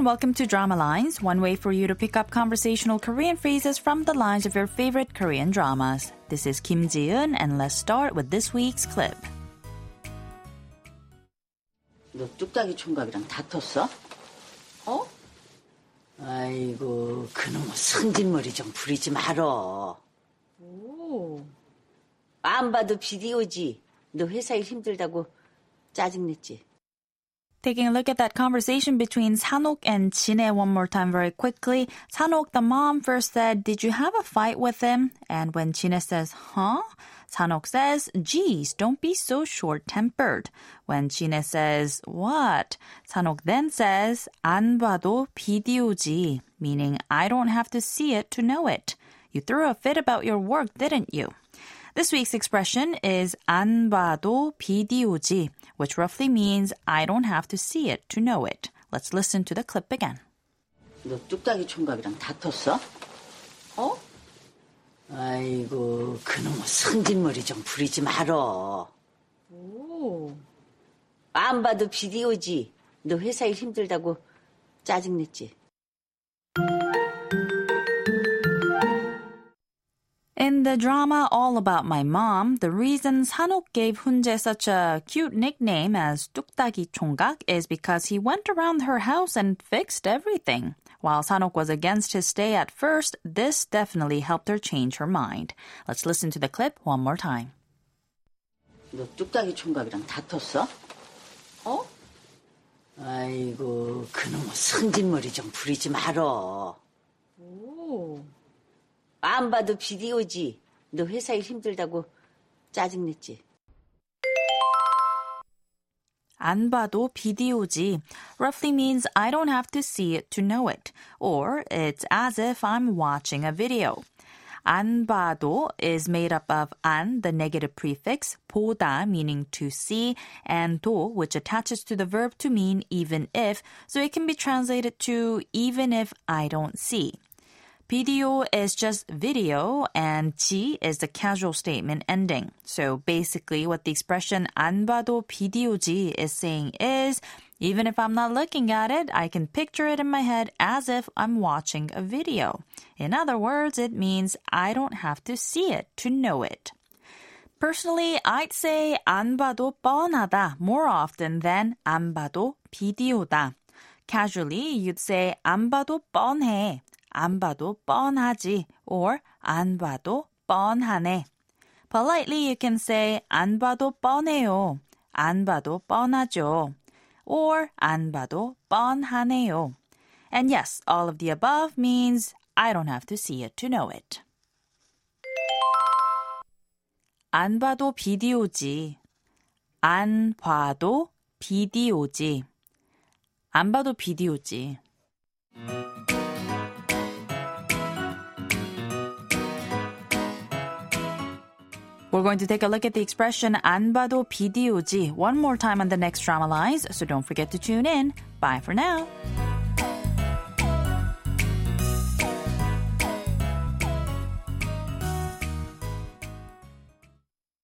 and welcome to Drama Lines, one way for you to pick up conversational Korean phrases from the lines of your favorite Korean dramas. This is Kim Ji-eun, and let's start with this week's clip. 너 뚝딱이 총각이랑 다퉜어? 어? 아이고 그놈의 성질머리 좀 부리지 말어. 안 봐도 비디오지. 너 회사 일 힘들다고 짜증냈지. Taking a look at that conversation between Sanok and Chine one more time very quickly. Sanok, the mom, first said, Did you have a fight with him? And when Chine says, Huh? Sanok says, Geez, don't be so short tempered. When Chine says, What? Sanok then says, 안 봐도 비디오지, meaning I don't have to see it to know it. You threw a fit about your work, didn't you? This week's expression is 안 봐도 비디오지, which roughly means I don't have to see it to know it. Let's listen to the clip again. 너 뚝딱이 총각이랑 다퉜어? 어? 아이고 그놈의 성질머리 좀 부리지 말어. 안 봐도 비디오지. 너 회사 일 힘들다고 짜증냈지. In the drama All About My Mom, the reason Sanok gave Hunje such a cute nickname as 뚝딱이 총각 is because he went around her house and fixed everything. While Sanok was against his stay at first, this definitely helped her change her mind. Let's listen to the clip one more time. 너 뚝딱이 총각이랑 다퉜어? 어? 아이고 그놈의 성질머리 좀 부리지 말어. 안 봐도 비디오지. 너 회사 일 힘들다고 짜증냈지. 안 봐도 비디오지 roughly means I don't have to see it to know it, or it's as if I'm watching a video. 안 봐도 is made up of 안, the negative prefix, 보다, meaning to see, and 도, which attaches to the verb to mean even if, so it can be translated to even if I don't see. Video is just video and 지 is the casual statement ending. So basically what the expression 안 봐도 비디오지 is saying is even if I'm not looking at it, I can picture it in my head as if I'm watching a video. In other words, it means I don't have to see it to know it. Personally, I'd say 안 봐도 뻔하다 more often than 안 봐도 비디오다. Casually, you'd say 안 봐도 뻔해. 안 봐도 뻔하지 or 안 봐도 뻔하네. Politely, you can say 안 봐도 뻔해요. 안 봐도 뻔하죠. Or 안 봐도 뻔하네요. And yes, all of the above means I don't have to see it to know it. 안 봐도 비디오지. 안 봐도 비디오지. 안 봐도 비디오지. We're going to take a look at the expression 안 봐도 비디오지 one more time on the next drama lines, so don't forget to tune in. Bye for now.